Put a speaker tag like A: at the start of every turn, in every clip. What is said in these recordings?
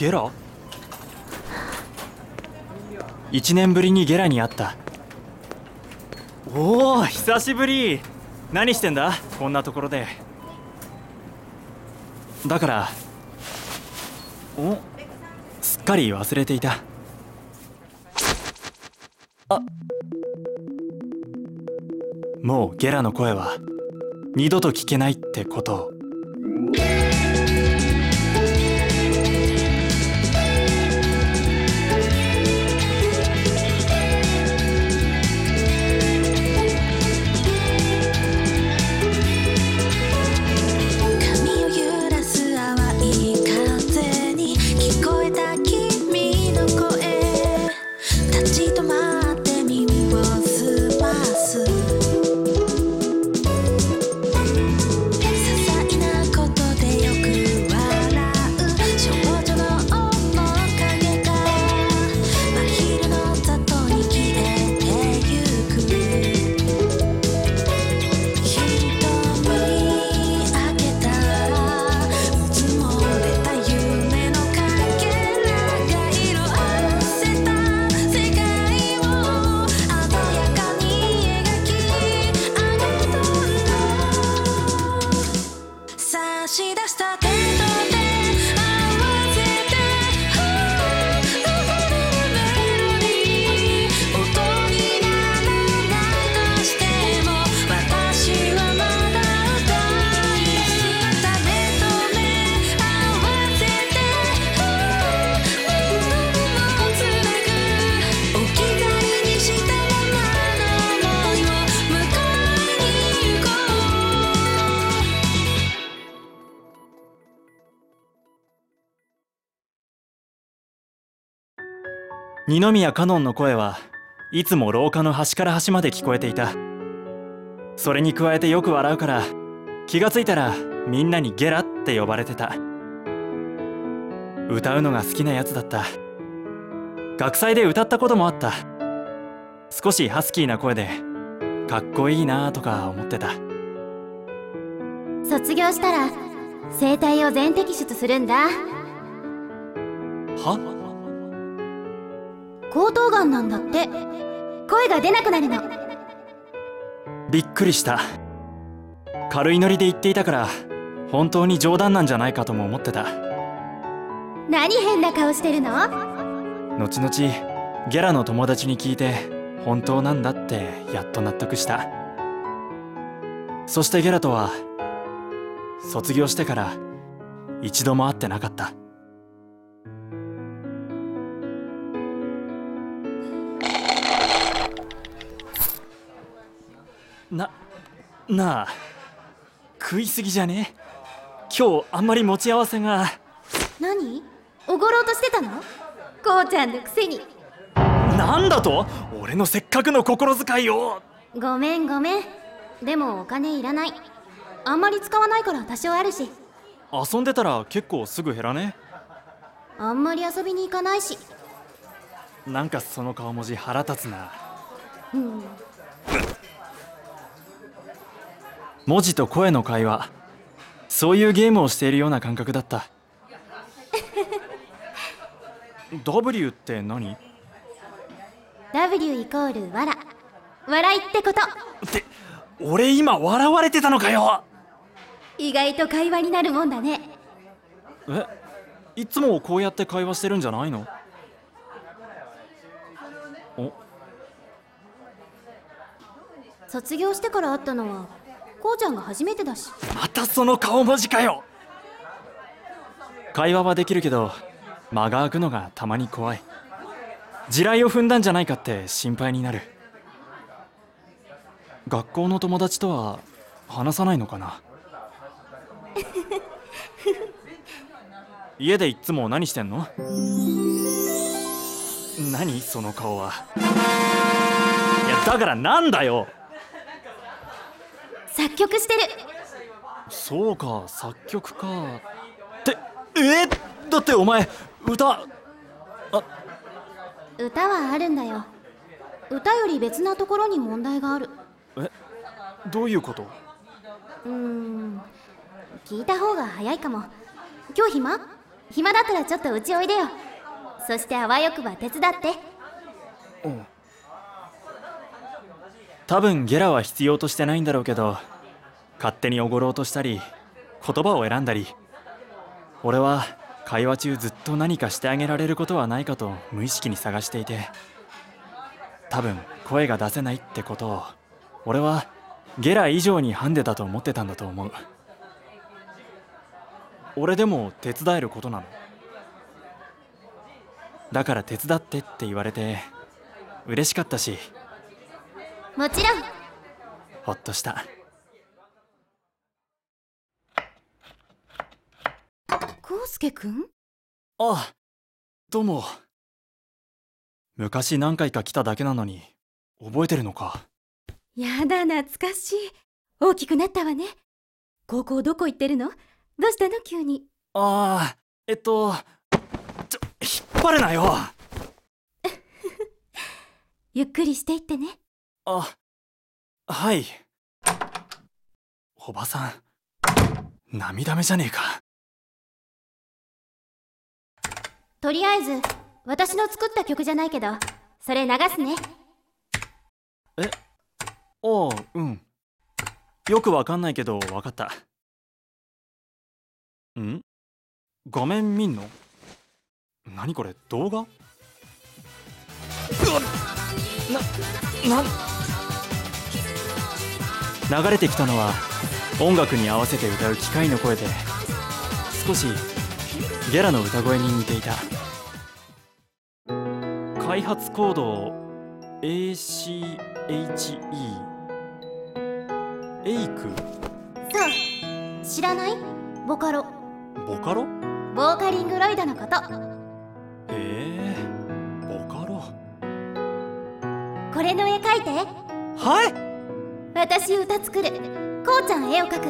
A: ゲラ？1年ぶりにゲラに会った。おお久しぶり。何してんだ？こんなところで。だからおすっかり忘れていた。あ。もうゲラの声は二度と聞けないってことを。二宮カノンの声はいつも廊下の端から端まで聞こえていた。それに加えてよく笑うから気がついたらみんなにゲラって呼ばれてた。歌うのが好きなやつだった。学祭で歌ったこともあった。少しハスキーな声でかっこいいなとか思ってた。
B: 卒業したら声帯を全摘出するんだ。
A: は？
B: 喉頭がんなんだって。声が出なくなるの。
A: びっくりした。軽いノリで言っていたから本当に冗談なんじゃないかとも思ってた。
B: 何変な顔してるの？
A: 後々ゲラの友達に聞いて本当なんだってやっと納得した。そしてゲラとは卒業してから一度も会ってなかったななあ食いすぎじゃね？今日あんまり持ち合わせが。
B: 何？おごろうとしてたの？こうちゃんのくせに。
A: なんだと？俺のせっかくの心遣いを。
B: ごめんごめん。でもお金いらない。あんまり使わないから多少あるし。
A: 遊んでたら結構すぐ減らね？
B: あんまり遊びに行かないし
A: なんかその顔文字腹立つな
B: うん
A: 文字と声の会話。そういうゲームをしているような感覚だった。W って何
B: ？W イコールわら。笑いってこと。
A: って俺今笑われてたのかよ。
B: 意外と会話になるもんだね。
A: え？いつもこうやって会話してるんじゃないの？お
B: 卒業してから会ったのはこうちゃんが初めてだし。
A: またその顔文字かよ。会話はできるけど間が空くのがたまに怖い。地雷を踏んだんじゃないかって心配になる。学校の友達とは話さないのかな？家でいっつも何してんの？何？その顔は。いやだからなんだよ
B: 作曲してる。
A: そうか作曲か。ってえだってお前歌
B: 歌はあるんだよ。歌より別なところに問題がある。
A: えどういうこと？
B: うーん。聞いた方が早いかも。今日暇？暇だったらちょっとうちおいでよ。そしてあわよくば手伝って
A: 多分ゲラは必要としてないんだろうけど勝手におごろうとしたり言葉を選んだり俺は会話中ずっと何かしてあげられることはないかと無意識に探していて多分声が出せないってことを俺はゲラ以上にハンデだと思ってたんだと思う。俺でも手伝えることなの。だから手伝ってって言われて嬉しかったし
B: もちろん。
A: ほっとした。
B: コウスケくん？
A: あどうも。昔何回か来ただけなのに覚えてるのか？
B: やだ懐かしい。大きくなったわね。高校どこ行ってるの？どうしたの？急に。
A: ああえっとちょ引っ張るなよ。
B: ゆっくりしていってね
A: あはい。おばさん涙目じゃねえか。
B: とりあえず私の作った曲じゃないけどそれ流すね。
A: ああうん。よくわかんないけどわかった。ん？画面見んの？何これ？動画？な、な流れてきたのは音楽に合わせて歌う機械の声で少しゲラの歌声に似ていた。開発コード ACHE エイク？
B: そう知らない？ボカロ。
A: ボカロ？
B: ボーカリングロイドのこと。
A: えー、ボカロ？
B: これの絵描いて。
A: はい
B: 私歌作る。こうちゃん絵を描く。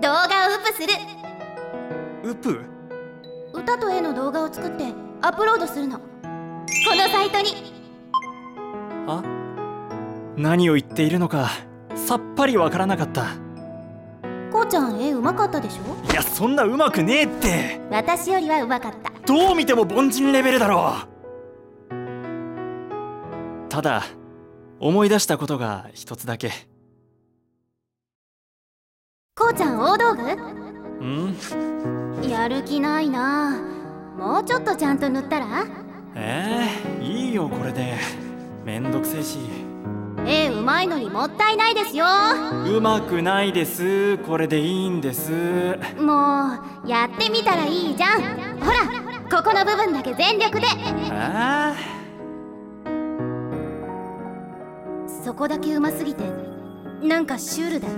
B: 動画をウップする。
A: ウプ
B: 歌と絵の動画を作ってアップロードするの。このサイトに。
A: あ？何を言っているのかさっぱりわからなかった。
B: こうちゃん絵うまかったでしょ？
A: いやそんなうまくねえって。
B: 私よりはうまかった。
A: どう見ても凡人レベルだろう。ただ思い出したことが一つだけ
B: こうちゃん大道具？
A: ん。
B: やる気ないな。もうちょっとちゃんと塗ったら？
A: えー、いいよこれで。めんどくせえし。
B: 絵うまいのにもったいないですよ。
A: うまくないです。これでいいんです。
B: もうやってみたらいいじゃん。ほらここの部分だけ全力で。
A: あ
B: そこだけうますぎてなんかシュールだね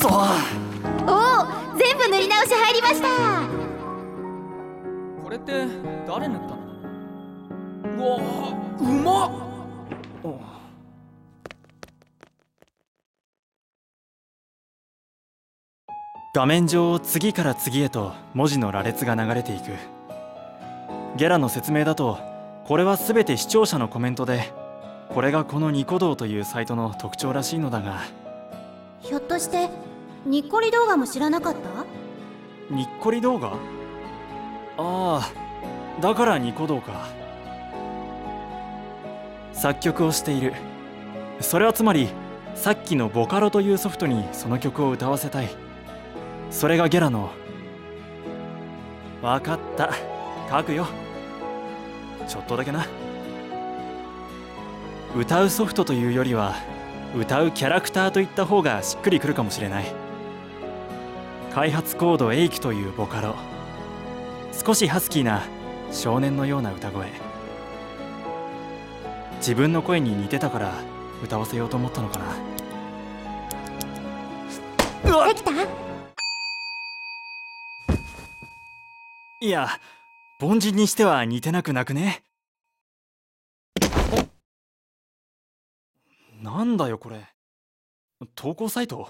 A: そ。
B: おお全部塗り直し入りました。
C: これって誰塗ったの？うわーうまっ。
A: 画面上を次から次へと文字の羅列が流れていく。ゲラの説明だとこれは全て視聴者のコメントでこれがこのニコ動というサイトの特徴らしいのだが。
B: ひょっとしてにっこり動画も知らなかった？
A: にっこり動画？ああだからニコ動か作曲をしている。それはつまりさっきのボカロというソフトにその曲を歌わせたい。それがゲラの。わかった。書くよ。ちょっとだけな。歌うソフトというよりは歌うキャラクターといった方がしっくりくるかもしれない。開発コードエイキというボカロ。少しハスキーな少年のような歌声。自分の声に似てたから歌わせようと思ったのかな。
B: できた？
A: いや凡人にしては似てなくなくね。おなんだよこれ。投稿サイト？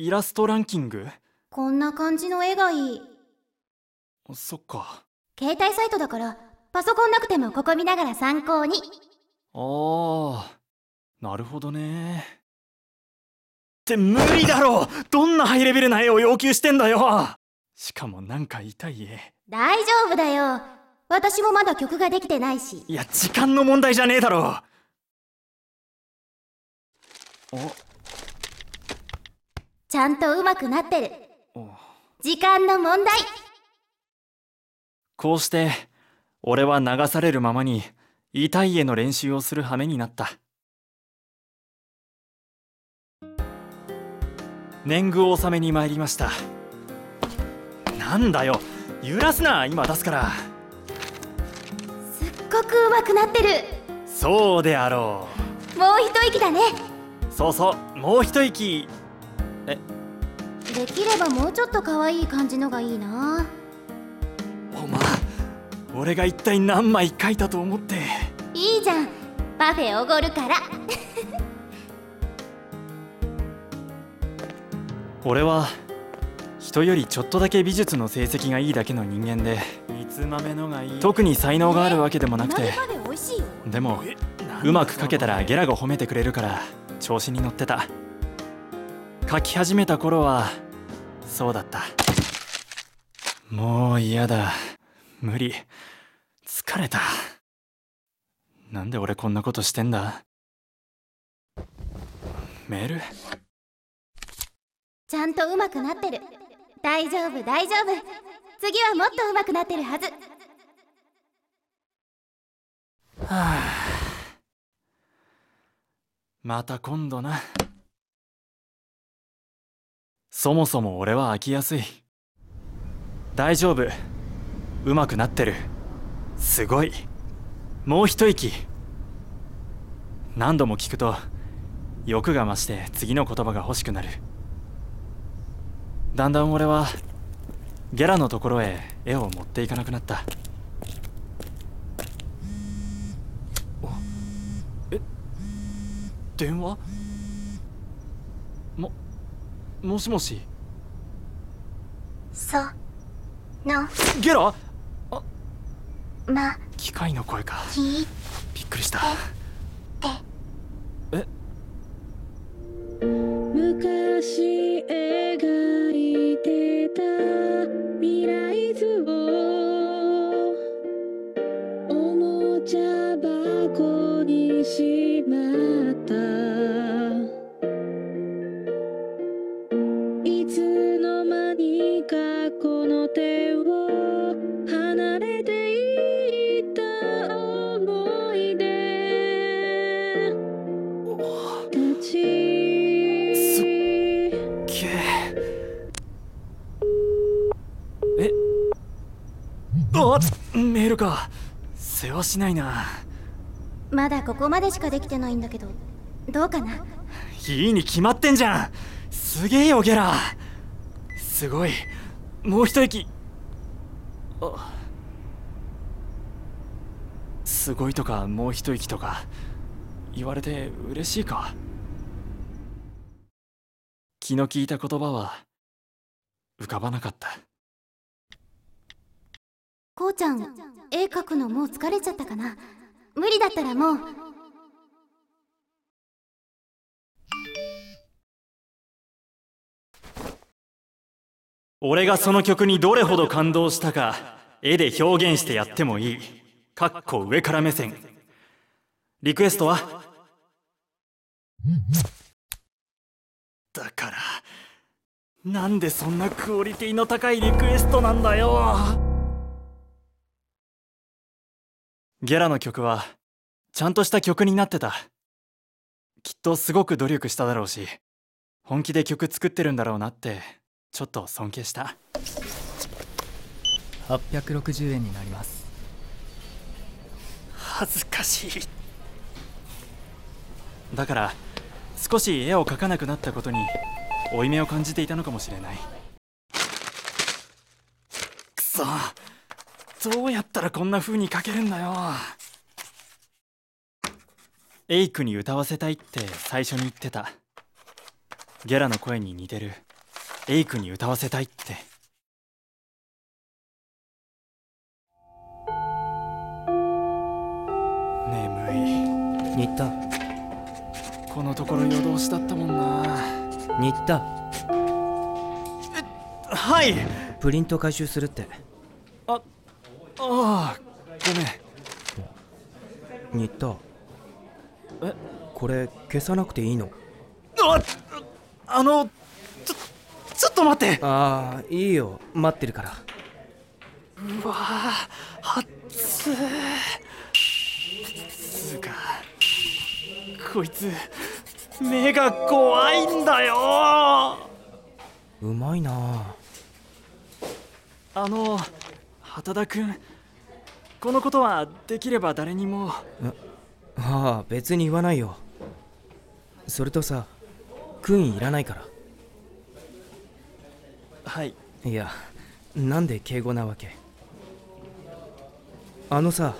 A: イラストランキング？
B: こんな感じの絵がいい。
A: そっか。
B: 携帯サイトだからパソコンなくてもここ見ながら参考に。
A: あーなるほどね。って無理だろ！どんなハイレベルな絵を要求してんだよ！しかもなんか痛い絵。
B: 大丈夫だよ。私もまだ曲ができてないし。
A: いや時間の問題じゃねえだろ！お
B: ちゃんと上手くなってる。
A: お
B: 時間の問題。
A: こうして俺は流されるままに痛い絵の練習をする羽目になった。年貢納めに参りました。なんだよ。揺らすな今出すから。
B: すっごく上手くなってる。
A: そうであろ
B: もう一息だね。
A: うそうそうもう一息
B: できればもうちょっと可愛い感じのがいいな。
A: お前俺が一体何枚描いたと思って。
B: いいじゃん。パフェおごるから。
A: 俺は人よりちょっとだけ美術の成績がいいだけの人間で三つ豆のがいい。特に才能があるわけでもなくて。でもうまく描けたらゲラが褒めてくれるから調子に乗ってた描き始めた頃はそうだった。もう嫌だ。無理。疲れた。なんで俺こんなことしてんだ。メール？
B: ちゃんと上手くなってる。大丈夫大丈夫。次はもっと上手くなってるはず。
A: は あまた今度なそもそも俺は飽きやすい。大丈夫。うまくなってる。すごい。もう一息。何度も聞くと欲が増して次の言葉が欲しくなる。だんだん俺はゲラのところへ絵を持っていかなくなった。え？電話？もしもし？
B: その。
A: ゲラ？
B: ま。
A: 機械の声か。
B: き
A: びっくりした
D: か。
A: 世話しないな。
B: まだここまでしかできてないんだけどどうかな？い
A: いに決まってんじゃん。すげえよゲラ。すごい。もう一息。あ。すごいとかもう一息とか。言われて嬉しいか。気の利いた言葉は浮かばなかった
B: こうちゃん絵描くのもう疲れちゃったかな。無理だったらもう。
A: 俺がその曲にどれほど感動したか絵で表現してやってもいい。かっこ上から目線。リクエストは？だからなんでそんなクオリティの高いリクエストなんだよ。ゲラの曲はちゃんとした曲になってた。きっとすごく努力しただろうし本気で曲作ってるんだろうなってちょっと尊敬した。
C: 860円になります。
A: 恥ずかしい。だから少し絵を描かなくなったことに負い目を感じていたのかもしれない。くそどうやったらこんな風に描けるんだよ。エイクに歌わせたいって最初に言ってた。ゲラの声に似てる。エイクに歌わせたいって。眠い。
E: 新田
A: このところ夜通しだったもんな。
E: 新田
A: はい。
E: プリント回収するって。
A: ああごめん。
E: 新田
A: え
E: これ消さなくていいの？
A: ああのちょちょっと待って。
E: ああいいよ。待ってるから。
A: うわあ熱い。つうかこいつ目が怖いんだよ。
E: うまいな。
A: あの畑田君このことはできれば誰にも。
E: ああ別に言わないよ。それとさ君いらないから。
A: はい。
E: いやなんで敬語なわけ。あのさ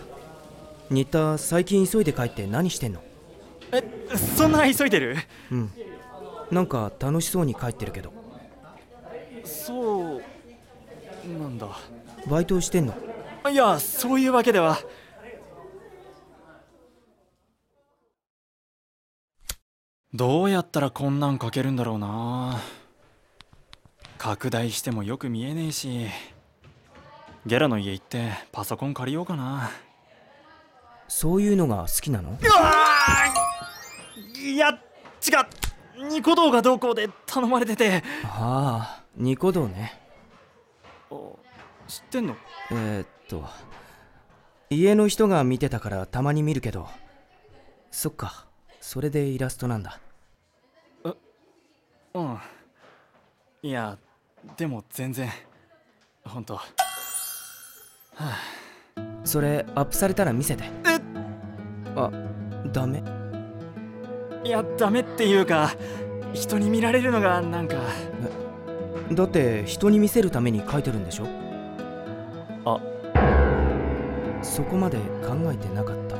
E: 新田最近急いで帰って何してんの？
A: えそんな急いでる？
E: うん。なんか楽しそうに帰ってるけど。
A: そうなんだ。
E: バイトしてんの？
A: いやそういうわけでは。どうやったらこんなん書けるんだろうな。拡大してもよく見えねえし。ゲラの家行ってパソコン借りようかな。
E: そういうのが好きなの？
A: い！や違う。ニコ動がどうこうで頼まれてて。
E: ああニコ動ね。
A: お知ってんの？
E: えー、っと。家の人が見てたからたまに見るけど。そっか。それでイラストなんだ。
A: うん。いやでも全然。ほんと。
E: それアップされたら見せて。
A: え
E: あダメ？
A: いやダメっていうか人に見られるのがなんか。
E: だって人に見せるために書いてるんでしょ？
A: あ
E: そこまで考えてなかった。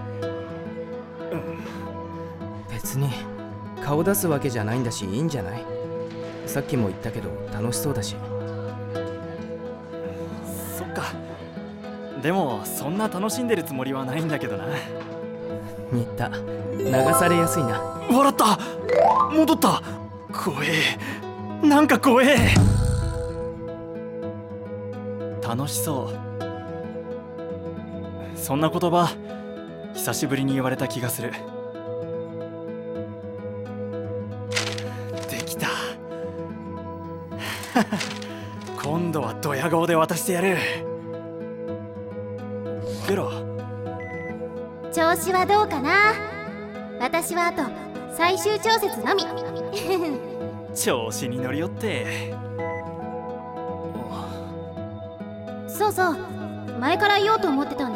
E: 別に顔出すわけじゃないんだしいいんじゃない？さっきも言ったけど楽しそうだし。
A: そっか。でもそんな楽しんでるつもりはないんだけどな。
E: 新田流されやすいな。
A: 笑った。戻った。怖え。なんか怖え。楽しそうそんな言葉久しぶりに言われた気がする。できた。今度はドヤ顔で渡してやる。ゲラ
B: 調子はどうかな？私はあと最終調節のみ。
A: 調子に乗りよって。
B: そうそう。前から言おうと思ってた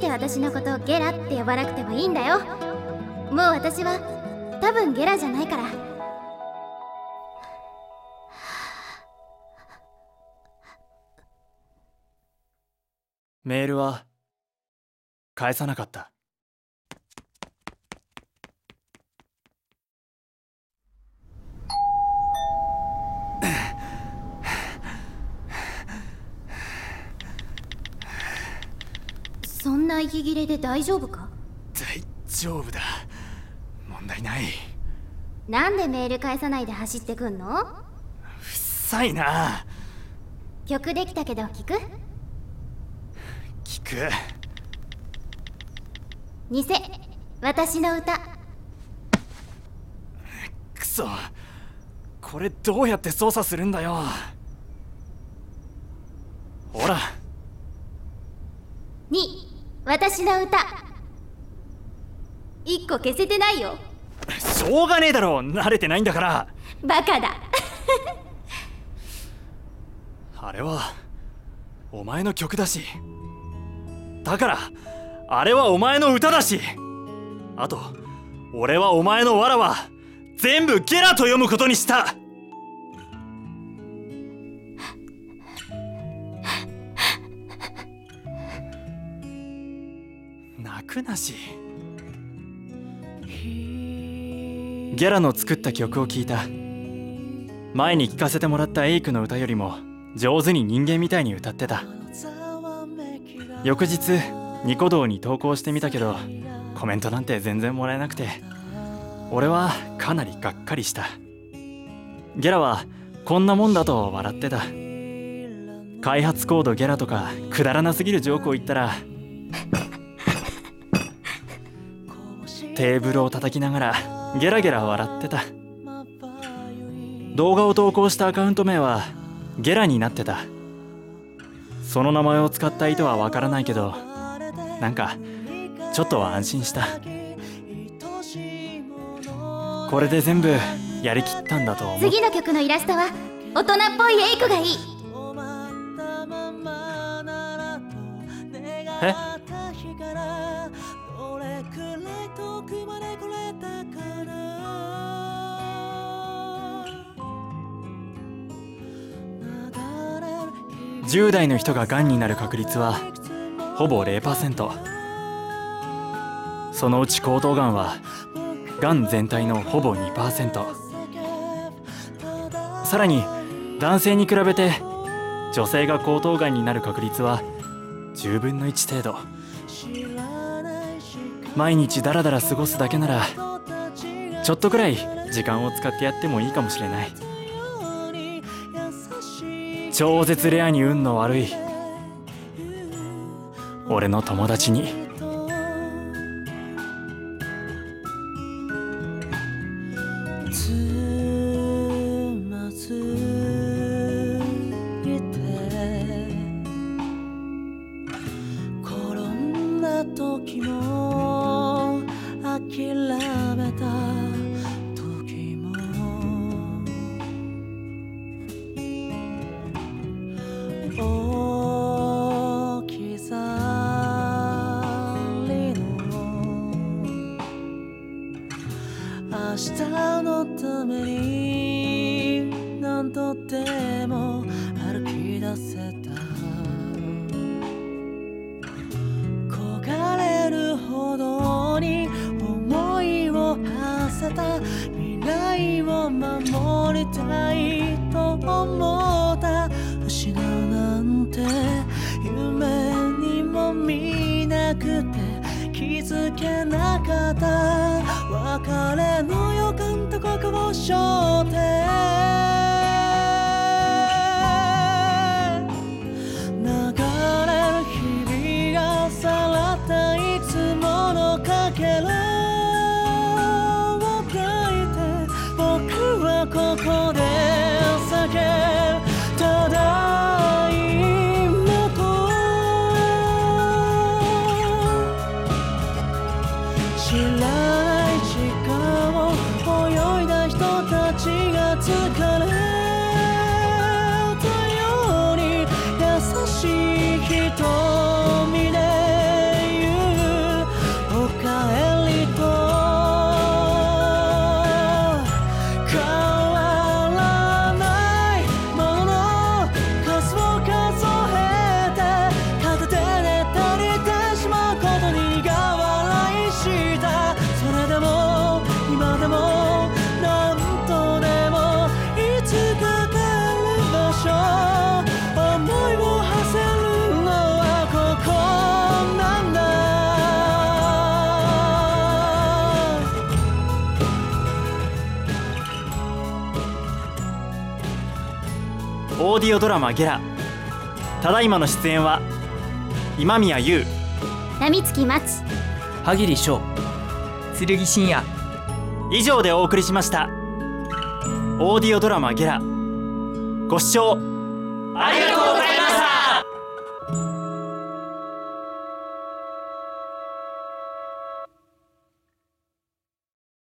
B: して私のことをゲラって呼ばなくてもいいんだよ。もう私は多分ゲラじゃないから。
A: メールは返さなかった
B: そんな息切れで大丈夫か？
A: 大丈夫だ。問題ない。
B: なんでメール返さないで走ってくんの？
A: うっさいな。
B: 曲できたけど聞く？
A: 聞く。
B: 偽。私の歌。
A: くそ。これどうやって操作するんだよ。ほら。
B: 2私の歌。1個消せてないよ。
A: しょうがねえだろ。慣れてないんだから。
B: バカだ。
A: あれはお前の曲だし。だからあれはお前の歌だし。あと俺はお前のわらは全部ゲラと読むことにした泣くなし。ゲラの作った曲を聴いた。前に聴かせてもらったエイクの歌よりも上手に人間みたいに歌ってた。翌日ニコ動に投稿してみたけどコメントなんて全然もらえなくて俺はかなりがっかりした。ゲラはこんなもんだと笑ってた。開発コードゲラとかくだらなすぎるジョークを言ったらテーブルを叩きながらゲラゲラ笑ってた。動画を投稿したアカウント名はゲラになってた。その名前を使った意図はわからないけどなんかちょっとは安心した。これで全部やりきったんだと思う。
B: 次の曲のイラストは大人っぽいエイクがいい。
A: え？10代の人ががんになる確率はほぼ0%そのうち喉頭がんはがん全体のほぼ2%さらに男性に比べて女性が喉頭がんになる確率は10分の1程度。毎日ダラダラ過ごすだけならちょっとくらい時間を使ってやってもいいかもしれない。超絶レアに運の悪い俺の友達に
F: 明日のために何度でも歩き出せた焦がれるほどに思いを馳せた未来を守りたいと思った失うなんて夢にも見なくて気づけなかった別れの予感と覚悟を背
A: ーディオドラマ「ゲラ」ただいまの出演は今宮優
B: 波月松
E: 歯切翔
C: 剣信也。
A: 以上でお送りしました。オーディオドラマ「ゲラ」ご視聴ありがとうございました